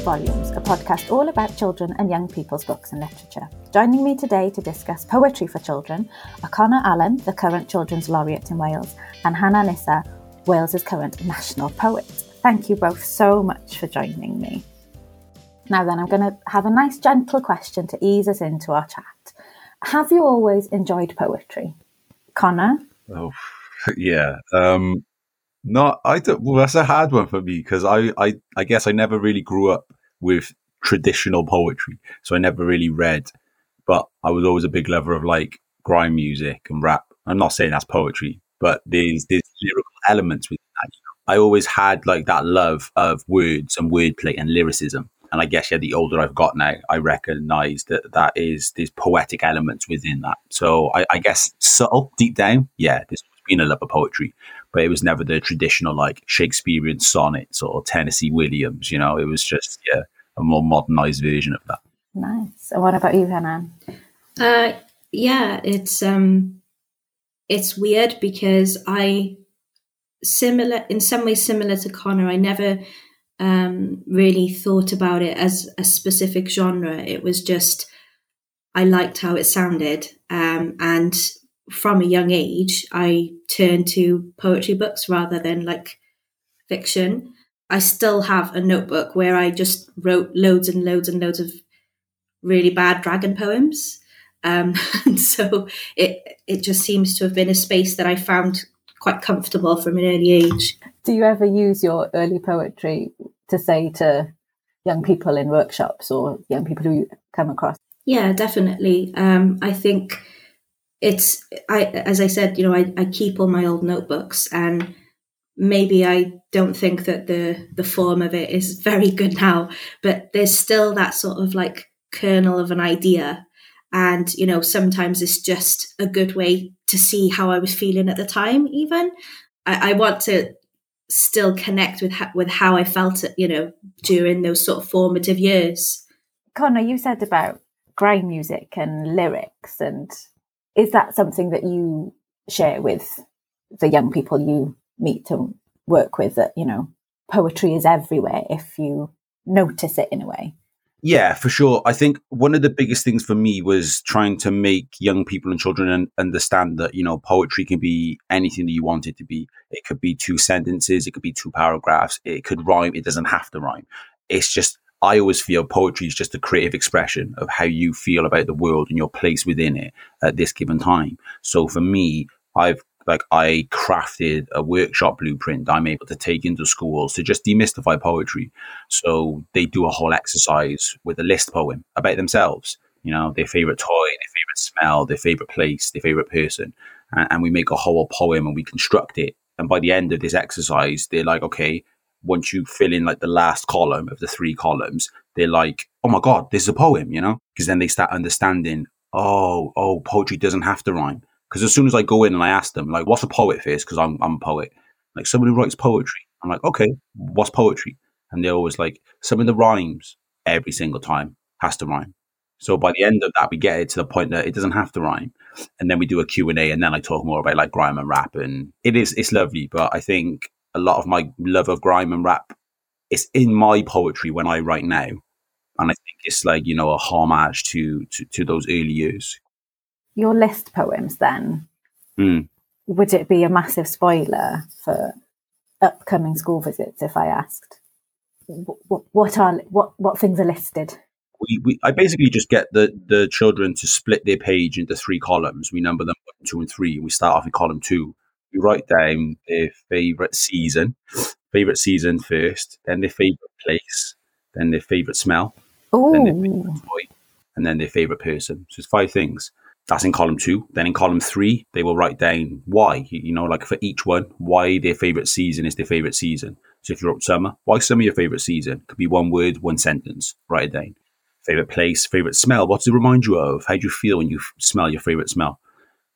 Cups Volumes, a podcast all about children and young people's books and literature. Joining me today to discuss poetry for children are Connor Allen, the current Children's Laureate in Wales, and Hanan Issa, Wales's current national poet. Thank you both so much for joining me. Now, then, I'm going to have a nice, gentle question to ease us into our chat. Have you always enjoyed poetry? Connor? Oh, yeah. Um, no, I don't. Well, that's a hard one for me because I, I, I guess I never really grew up with traditional poetry, so I never really read. But I was always a big lover of like grime music and rap. I'm not saying that's poetry, but there's there's lyrical elements with that. I always had like that love of words and wordplay and lyricism. And I guess yeah, the older I've got now, I recognise that that is there's poetic elements within that. So I, I guess subtle, deep down, yeah, there's been a love of poetry but it was never the traditional like Shakespearean sonnets or Tennessee Williams. You know, it was just yeah a more modernized version of that. Nice. And what about you, Hanan? Uh, yeah, it's um, it's weird because I similar in some ways similar to Connor. I never um, really thought about it as a specific genre. It was just I liked how it sounded, um, and from a young age, I turned to poetry books rather than like fiction. I still have a notebook where I just wrote loads and loads and loads of really bad dragon poems. Um, and so it it just seems to have been a space that I found quite comfortable from an early age. Do you ever use your early poetry to say to young people in workshops or young people who you come across? Yeah, definitely. Um, I think it's I as I said, you know, I, I keep all my old notebooks and maybe I don't think that the the form of it is very good now, but there's still that sort of like kernel of an idea. And, you know, sometimes it's just a good way to see how I was feeling at the time, even. I, I want to still connect with with how I felt you know, during those sort of formative years. Connor, you said about grime music and lyrics and is that something that you share with the young people you meet and work with that you know poetry is everywhere if you notice it in a way? Yeah for sure. I think one of the biggest things for me was trying to make young people and children understand that you know poetry can be anything that you want it to be. It could be two sentences it could be two paragraphs it could rhyme it doesn't have to rhyme. It's just I always feel poetry is just a creative expression of how you feel about the world and your place within it at this given time. So for me, I've like I crafted a workshop blueprint I'm able to take into schools to just demystify poetry. So they do a whole exercise with a list poem about themselves, you know, their favorite toy, their favorite smell, their favorite place, their favorite person. And, and we make a whole poem and we construct it. And by the end of this exercise, they're like, okay, once you fill in like the last column of the three columns, they're like, oh my God, this is a poem, you know? Because then they start understanding, oh, oh, poetry doesn't have to rhyme. Because as soon as I go in and I ask them, like, what's a poet first? Because I'm, I'm a poet. Like, someone who writes poetry. I'm like, okay, what's poetry? And they're always like, some of the rhymes every single time has to rhyme. So by the end of that, we get it to the point that it doesn't have to rhyme. And then we do a Q&A and then I talk more about like grime and rap. And it is, it's lovely. But I think a lot of my love of grime and rap is in my poetry when I write now. And I think it's like, you know, a homage to, to, to those early years. Your list poems then, mm. would it be a massive spoiler for upcoming school visits if I asked? What, what are what what things are listed? We, we, I basically just get the, the children to split their page into three columns. We number them one, two, and three. We start off in column two, you write down their favorite season, favorite season first, then their favorite place, then their favorite smell, Ooh. then their favorite toy, and then their favorite person. So it's five things. That's in column two. Then in column three, they will write down why. You know, like for each one, why their favorite season is their favorite season. So if you wrote summer, why summer your favorite season? Could be one word, one sentence. Write it down. Favorite place, favorite smell. What does it remind you of? How do you feel when you smell your favorite smell?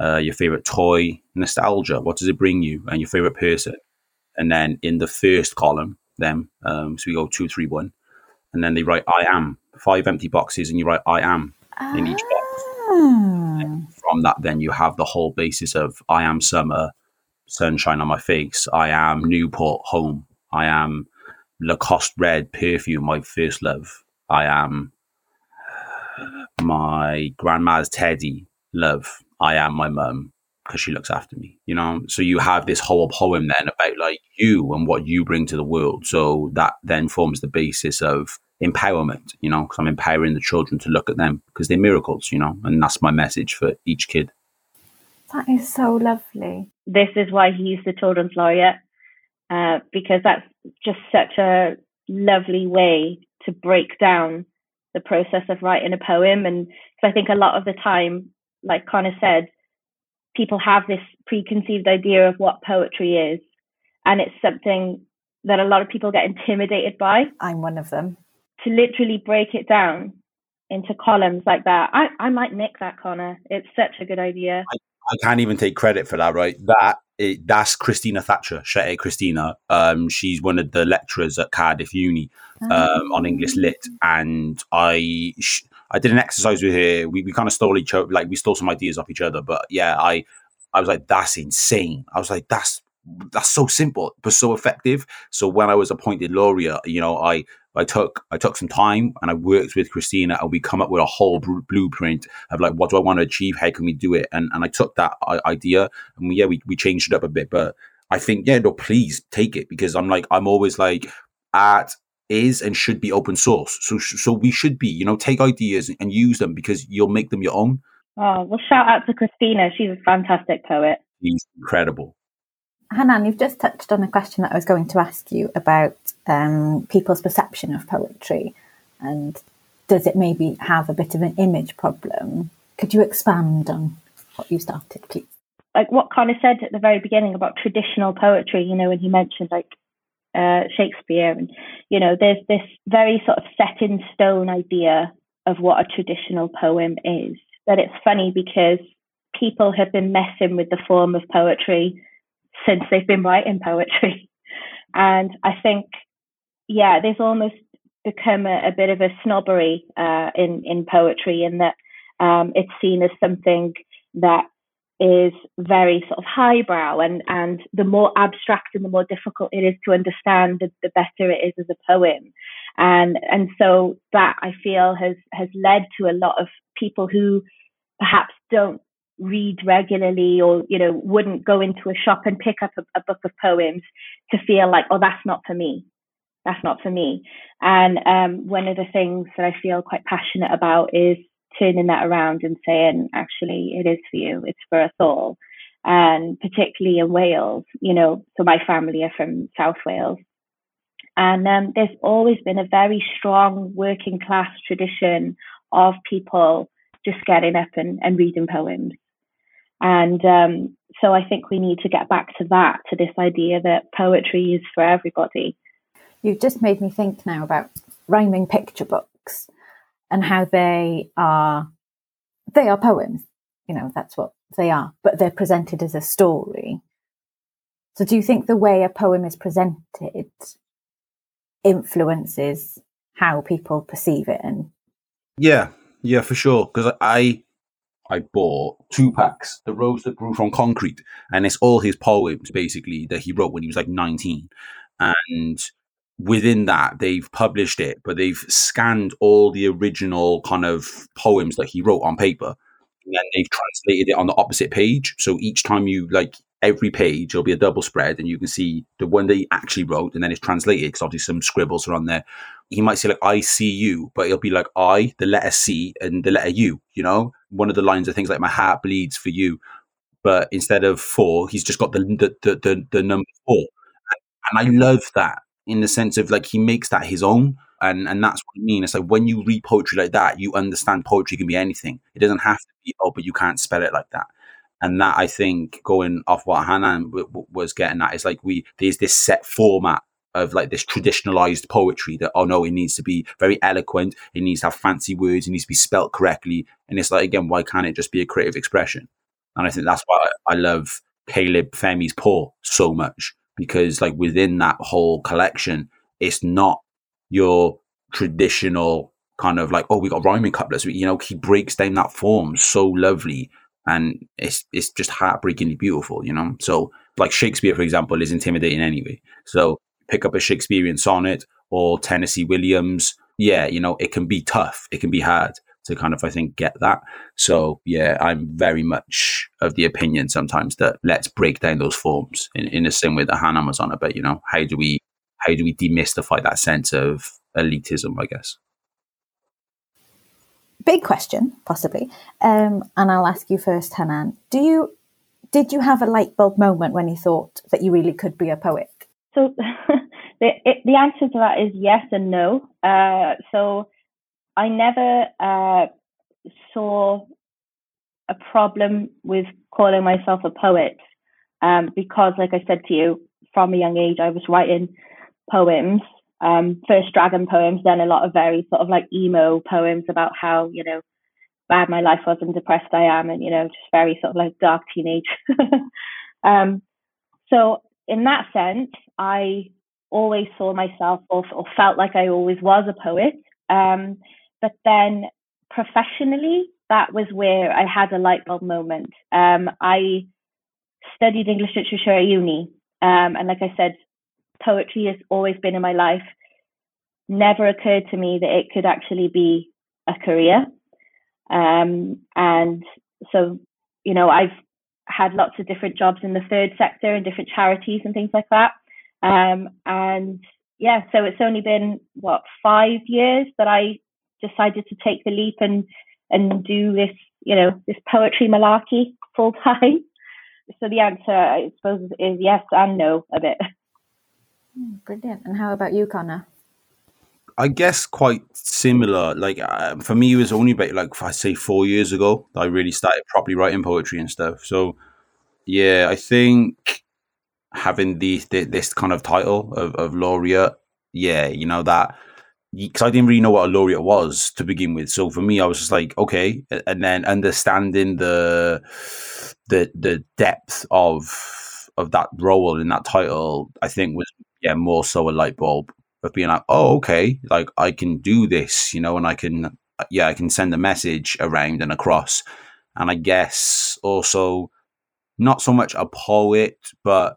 Uh, your favorite toy, nostalgia. What does it bring you, and your favorite person? And then in the first column, them. Um, so we go two, three, one, and then they write "I am." Five empty boxes, and you write "I am" in each box. And from that, then you have the whole basis of "I am summer, sunshine on my face. I am Newport home. I am Lacoste red perfume, my first love. I am my grandma's teddy, love. I am my mum because she looks after me, you know? So you have this whole poem then about like you and what you bring to the world. So that then forms the basis of empowerment, you know, because I'm empowering the children to look at them because they're miracles, you know, and that's my message for each kid. That is so lovely. This is why he's the children's laureate, uh, because that's just such a lovely way to break down the process of writing a poem. And so I think a lot of the time, like Connor said, people have this preconceived idea of what poetry is. And it's something that a lot of people get intimidated by. I'm one of them. To literally break it down into columns like that, I, I might nick that, Connor. It's such a good idea. I, I can't even take credit for that, right? That it, that's Christina Thatcher, Shete Christina. Um, she's one of the lecturers at Cardiff Uni um, oh. on English Lit, and I sh- I did an exercise with her. We, we kind of stole each other, like we stole some ideas off each other. But yeah, I I was like, that's insane. I was like, that's that's so simple but so effective. So when I was appointed laureate, you know, I I took I took some time and I worked with Christina and we come up with a whole blueprint of like what do I want to achieve? How can we do it? And and I took that uh, idea and we, yeah, we we changed it up a bit. But I think yeah, no, please take it because I'm like I'm always like art is and should be open source. So so we should be, you know, take ideas and use them because you'll make them your own. Oh, well, shout out to Christina. She's a fantastic poet. She's incredible. Hanan, you've just touched on a question that I was going to ask you about um, people's perception of poetry and does it maybe have a bit of an image problem? Could you expand on what you started, please? Like what Connor said at the very beginning about traditional poetry, you know, when he mentioned like uh, Shakespeare, and you know, there's this very sort of set in stone idea of what a traditional poem is. But it's funny because people have been messing with the form of poetry since they've been writing poetry, and I think, yeah, there's almost become a, a bit of a snobbery uh, in in poetry, in that um, it's seen as something that is very sort of highbrow and and the more abstract and the more difficult it is to understand the, the better it is as a poem. And and so that i feel has has led to a lot of people who perhaps don't read regularly or you know wouldn't go into a shop and pick up a, a book of poems to feel like oh that's not for me. That's not for me. And um, one of the things that i feel quite passionate about is turning that around and saying, actually, it is for you, it's for us all. And particularly in Wales, you know, so my family are from South Wales. And um, there's always been a very strong working class tradition of people just getting up and, and reading poems. And um, so I think we need to get back to that, to this idea that poetry is for everybody. You've just made me think now about rhyming picture books and how they are they are poems you know that's what they are but they're presented as a story. So do you think the way a poem is presented influences how people perceive it and yeah yeah for sure because i i bought Tupac's the rose that grew from concrete and it's all his poems basically that he wrote when he was like 19 and within that they've published it but they've scanned all the original kind of poems that he wrote on paper and then they've translated it on the opposite page. So each time you like every page there'll be a double spread and you can see the one he actually wrote and then it's translated because obviously some scribbles are on there. He might say like i see you but it'll be like i the letter c and the letter u you know? One of the lines are things like my heart bleeds for you but instead of four he's just got the, the, the, the number four. And i love that in the sense of like he makes that his own. And and that's what I mean. It's like when you read poetry like that, you understand poetry can be anything. It doesn't have to be, oh, but you can't spell it like that. And that I think going off what Hanan w- w- was getting at is like we there's this set format of like this traditionalized poetry that oh no it needs to be very eloquent it needs to have fancy words it needs to be spelt correctly and it's like again why can't it just be a creative expression and i think that's why i, love caleb femi's poor so much because like within that whole collection, it's not your traditional kind of like, oh, we got rhyming couplets. You know, he breaks down that form so lovely and it's it's just heartbreakingly beautiful, you know. So like Shakespeare, for example, is intimidating anyway. So pick up a Shakespearean sonnet or Tennessee Williams, yeah, you know, it can be tough. It can be hard to kind of, I think, get that. So, yeah, I'm very much of the opinion sometimes that let's break down those forms in, in the same way that Hanan was on about, you know, how do we, how do we demystify that sense of elitism, I guess? Big question, possibly. Um, and I'll ask you first, Hanan. Do you, did you have a light bulb moment when you thought that you really could be a poet? So the, it, the answer to that is yes and no. Uh, so I never uh, saw a problem with calling myself a poet um, because, like I said to you, from a young age, I was writing poems. Um, first dragon poems, then a lot of very sort of like emo poems about how you know bad my life was and depressed I am, and you know just very sort of like dark teenage. um, so in that sense, I always saw myself or, or felt like I always was a poet. Um, but then professionally, that was where I had a light bulb moment. Um, I studied English literature at uni. Um, and like I said, poetry has always been in my life. Never occurred to me that it could actually be a career. Um, and so, you know, I've had lots of different jobs in the third sector and different charities and things like that. Um, and yeah, so it's only been what five years that I decided to take the leap and and do this, you know, this poetry malarkey full time. So the answer, I suppose, is yes and no a bit. Brilliant. And how about you, Connor? I guess quite similar. Like uh, for me, it was only about like I say four years ago that I really started properly writing poetry and stuff. So yeah, I think having the, the this kind of title of, of laureate, yeah, you know that because I didn't really know what a laureate was to begin with. So for me, I was just like, okay, and then understanding the the the depth of of that role in that title, I think was yeah more so a light bulb of being like, oh, okay, like I can do this, you know, and I can uh, yeah, I can send a message around and across, and I guess also not so much a poet, but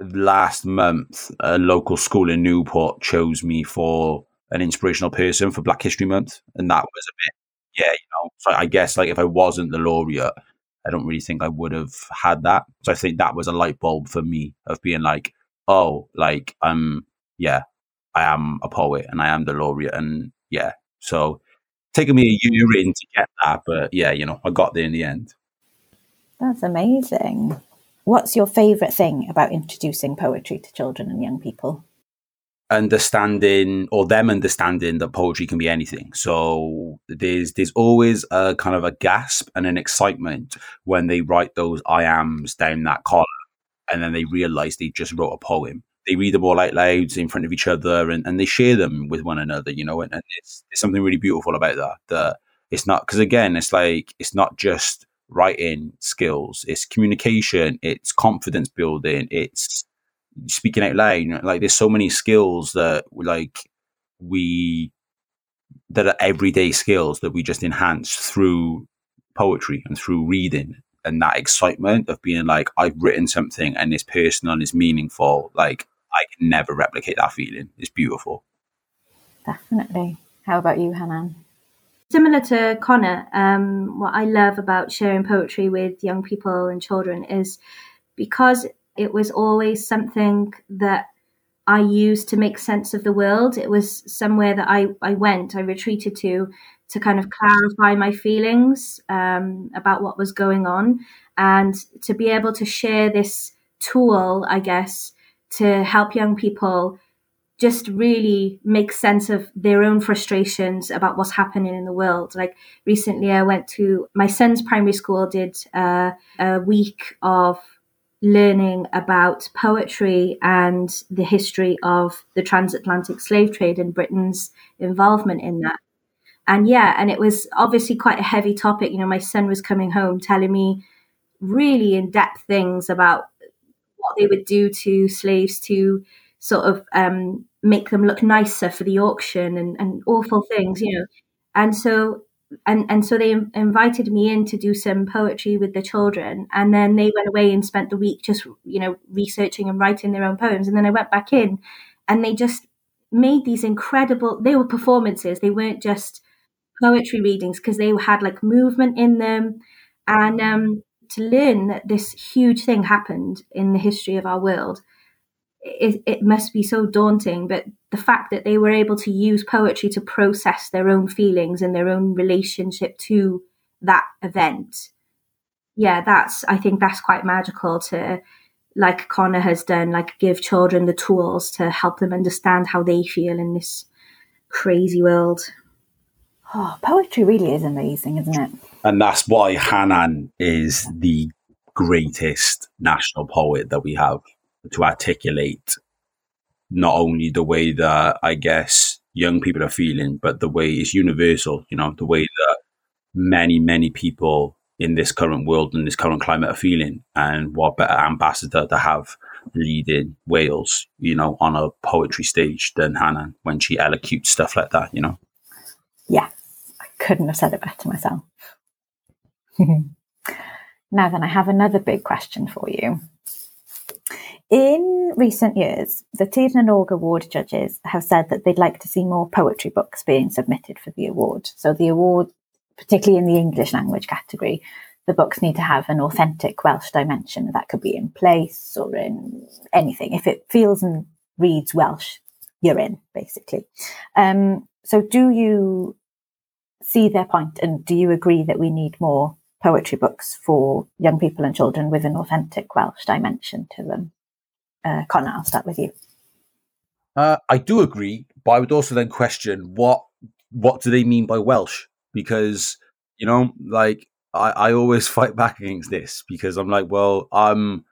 last month, a local school in Newport chose me for an inspirational person for Black History Month, and that was a bit, yeah, you know. So I guess like if I wasn't the laureate, I don't really think I would have had that. So I think that was a light bulb for me of being like, oh, like I'm, yeah, I am a poet and I am the laureate, and yeah, so taking me a year in to get that, but yeah, you know, I got there in the end. That's amazing. What's your favourite thing about introducing poetry to children and young people? Understanding or them understanding that poetry can be anything. So there's there's always a kind of a gasp and an excitement when they write those I ams down that column and then they realise they just wrote a poem. They read them all out loud in front of each other and, and they share them with one another, you know, and, and it's, it's something really beautiful about that. That it's not because again, it's like it's not just writing skills, it's communication, it's confidence building, it's speaking out loud. You know, like there's so many skills that like we that are everyday skills that we just enhance through poetry and through reading and that excitement of being like I've written something and it's personal and it's meaningful. Like I can never replicate that feeling. It's beautiful. Definitely. How about you, Hanan? Similar to Connor, um, what I love about sharing poetry with young people and children is because it was always something that I used to make sense of the world. It was somewhere that I, I went, I retreated to, to kind of clarify my feelings um, about what was going on and to be able to share this tool, I guess, to help young people just really make sense of their own frustrations about what's happening in the world. Like recently, I went to my son's primary school, did uh, a week of learning about poetry and the history of the transatlantic slave trade and Britain's involvement in that. And yeah, and it was obviously quite a heavy topic. You know, my son was coming home telling me really in depth things about what they would do to slaves to sort of um, make them look nicer for the auction and, and awful things, you know. And so and and so they invited me in to do some poetry with the children and then they went away and spent the week just you know researching and writing their own poems and then i went back in and they just made these incredible they were performances they weren't just poetry readings because they had like movement in them and um, to learn that this huge thing happened in the history of our world it, it must be so daunting but the fact that they were able to use poetry to process their own feelings and their own relationship to that event. Yeah that's i think that's quite magical to like connor has done like give children the tools to help them understand how they feel in this crazy world. Oh poetry really is amazing isn't it? And that's why hanan is the greatest national poet that we have to articulate not only the way that I guess young people are feeling, but the way it's universal, you know, the way that many, many people in this current world and this current climate are feeling. And what better ambassador to have leading Wales, you know, on a poetry stage than Hanan when she elocutes stuff like that, you know? Yeah, I couldn't have said it better myself. now then, I have another big question for you. In recent years, the Tir na nOg Award judges have said that they'd like to see more poetry books being submitted for the award. So the award, particularly in the English language category, the books need to have an authentic Welsh dimension. That could be in place or in anything. If it feels and reads Welsh, you're in, basically. Um, so do you see their point and do you agree that we need more poetry books for young people and children with an authentic Welsh dimension to them? Uh, Connor, I'll start with you. Uh, I do agree, but I would also then question what what do they mean by Welsh? Because you know, like I, I always fight back against this because I'm like, well, I'm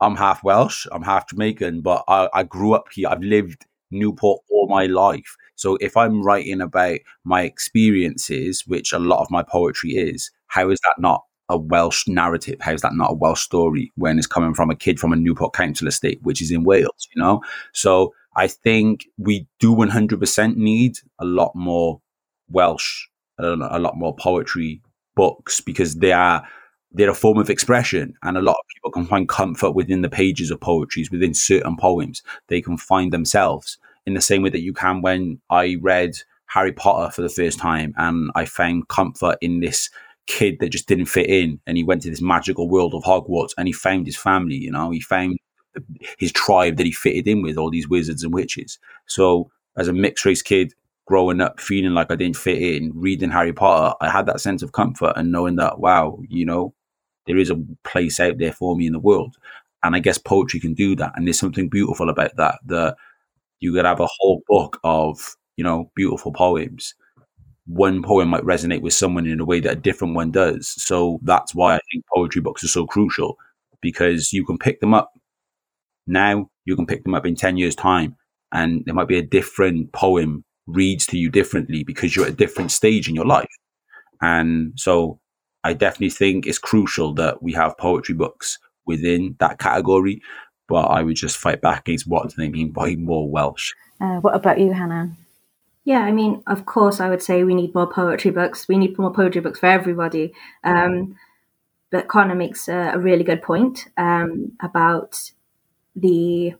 I'm half Welsh, I'm half Jamaican, but I, I grew up here. I've lived Newport all my life. So if I'm writing about my experiences, which a lot of my poetry is, how is that not a Welsh narrative? How is that not a Welsh story when it's coming from a kid from a Newport Council estate, which is in Wales, you know? So I think we do 100% need a lot more Welsh, know, a lot more poetry books because they are they're a form of expression and a lot of people can find comfort within the pages of poetries within certain poems they can find themselves in the same way that you can when i read harry potter for the first time and i found comfort in this kid that just didn't fit in and he went to this magical world of Hogwarts and he found his family, you know, he found his tribe that he fitted in with all these wizards and witches. So as a mixed race kid growing up feeling like I didn't fit in, reading Harry Potter, I had that sense of comfort and knowing that wow, you know, there is a place out there for me in the world. And I guess poetry can do that. And there's something beautiful about that, that you could have a whole book of, you know, beautiful poems one poem might resonate with someone in a way that a different one does. So that's why I think poetry books are so crucial because you can pick them up now, you can pick them up in 10 years' time, and there might be a different poem reads to you differently because you're at a different stage in your life. And so I definitely think it's crucial that we have poetry books within that category. But I would just fight back against what do they mean by more Welsh. Uh, what about you, Hanan? Yeah, I mean, of course, I would say we need more poetry books. We need more poetry books for everybody. Um, but Connor makes a, a really good point um, about the,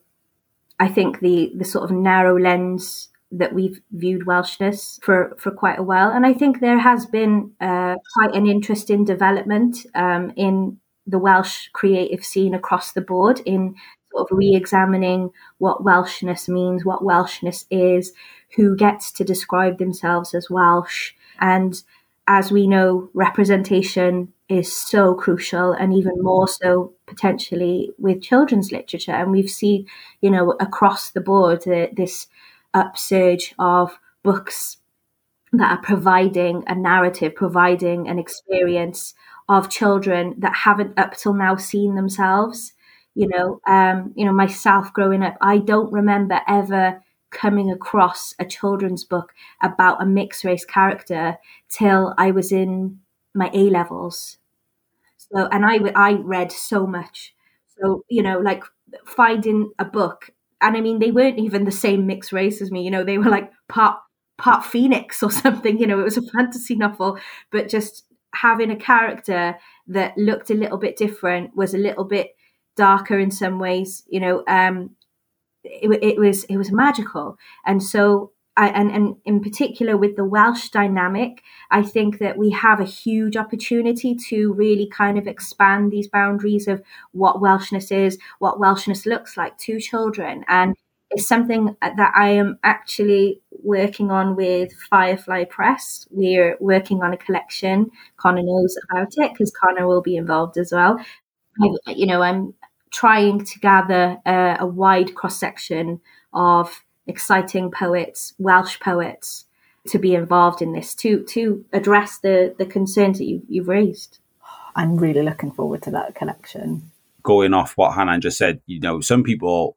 I think the the sort of narrow lens that we've viewed Welshness for for quite a while, and I think there has been uh, quite an interesting development um, in the Welsh creative scene across the board in of re-examining what Welshness means, what Welshness is, who gets to describe themselves as Welsh. And as we know, representation is so crucial and even more so potentially with children's literature. And we've seen, you know, across the board uh, this upsurge of books that are providing a narrative, providing an experience of children that haven't up till now seen themselves. You know, um, you know, myself growing up, I don't remember ever coming across a children's book about a mixed race character till I was in my A levels. So, and I, I read so much. So, you know, like finding a book, and I mean, they weren't even the same mixed race as me, you know, they were like part, part phoenix or something. You know, it was a fantasy novel, but just having a character that looked a little bit different, was a little bit darker in some ways. You know, um, it, it was it was magical, and so I, and, and in particular with the Welsh dynamic, I think that we have a huge opportunity to really kind of expand these boundaries of what Welshness is, what Welshness looks like to children. And it's something that I am actually working on with Firefly Press. We're working on a collection. Connor knows about it because Connor will be involved as well. I, you know, I'm trying to gather a, a wide cross section of exciting poets, Welsh poets, to be involved in this to to address the the concerns that you, you've raised. I'm really looking forward to that collection. Going off what Hanan just said, you know, some people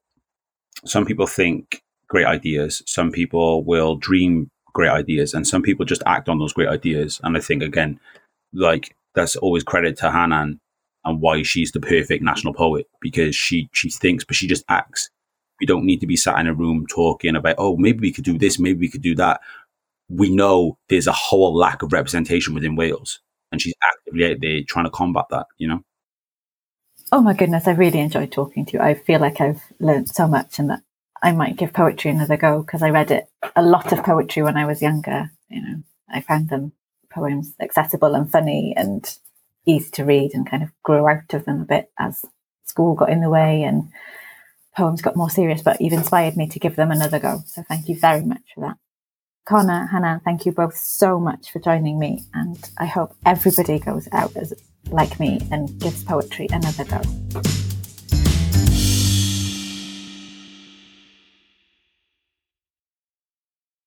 some people think great ideas, some people will dream great ideas, and some people just act on those great ideas. And I think again, like that's always credit to Hanan and why she's the perfect national poet because she she thinks but she just acts we don't need to be sat in a room talking about, oh, maybe we could do this, maybe we could do that. We know there's a whole lack of representation within Wales, and she's actively out there trying to combat that, you know? Oh my goodness, I really enjoyed talking to you. I feel like I've learned so much and that I might give poetry another go because I read it a lot of poetry when I was younger. You know, I found them poems accessible and funny and easy to read and kind of grew out of them a bit as school got in the way and poems got more serious, but you've inspired me to give them another go. So thank you very much for that. Connor, Hanan, thank you both so much for joining me. And I hope everybody goes out as like me and gives poetry another go.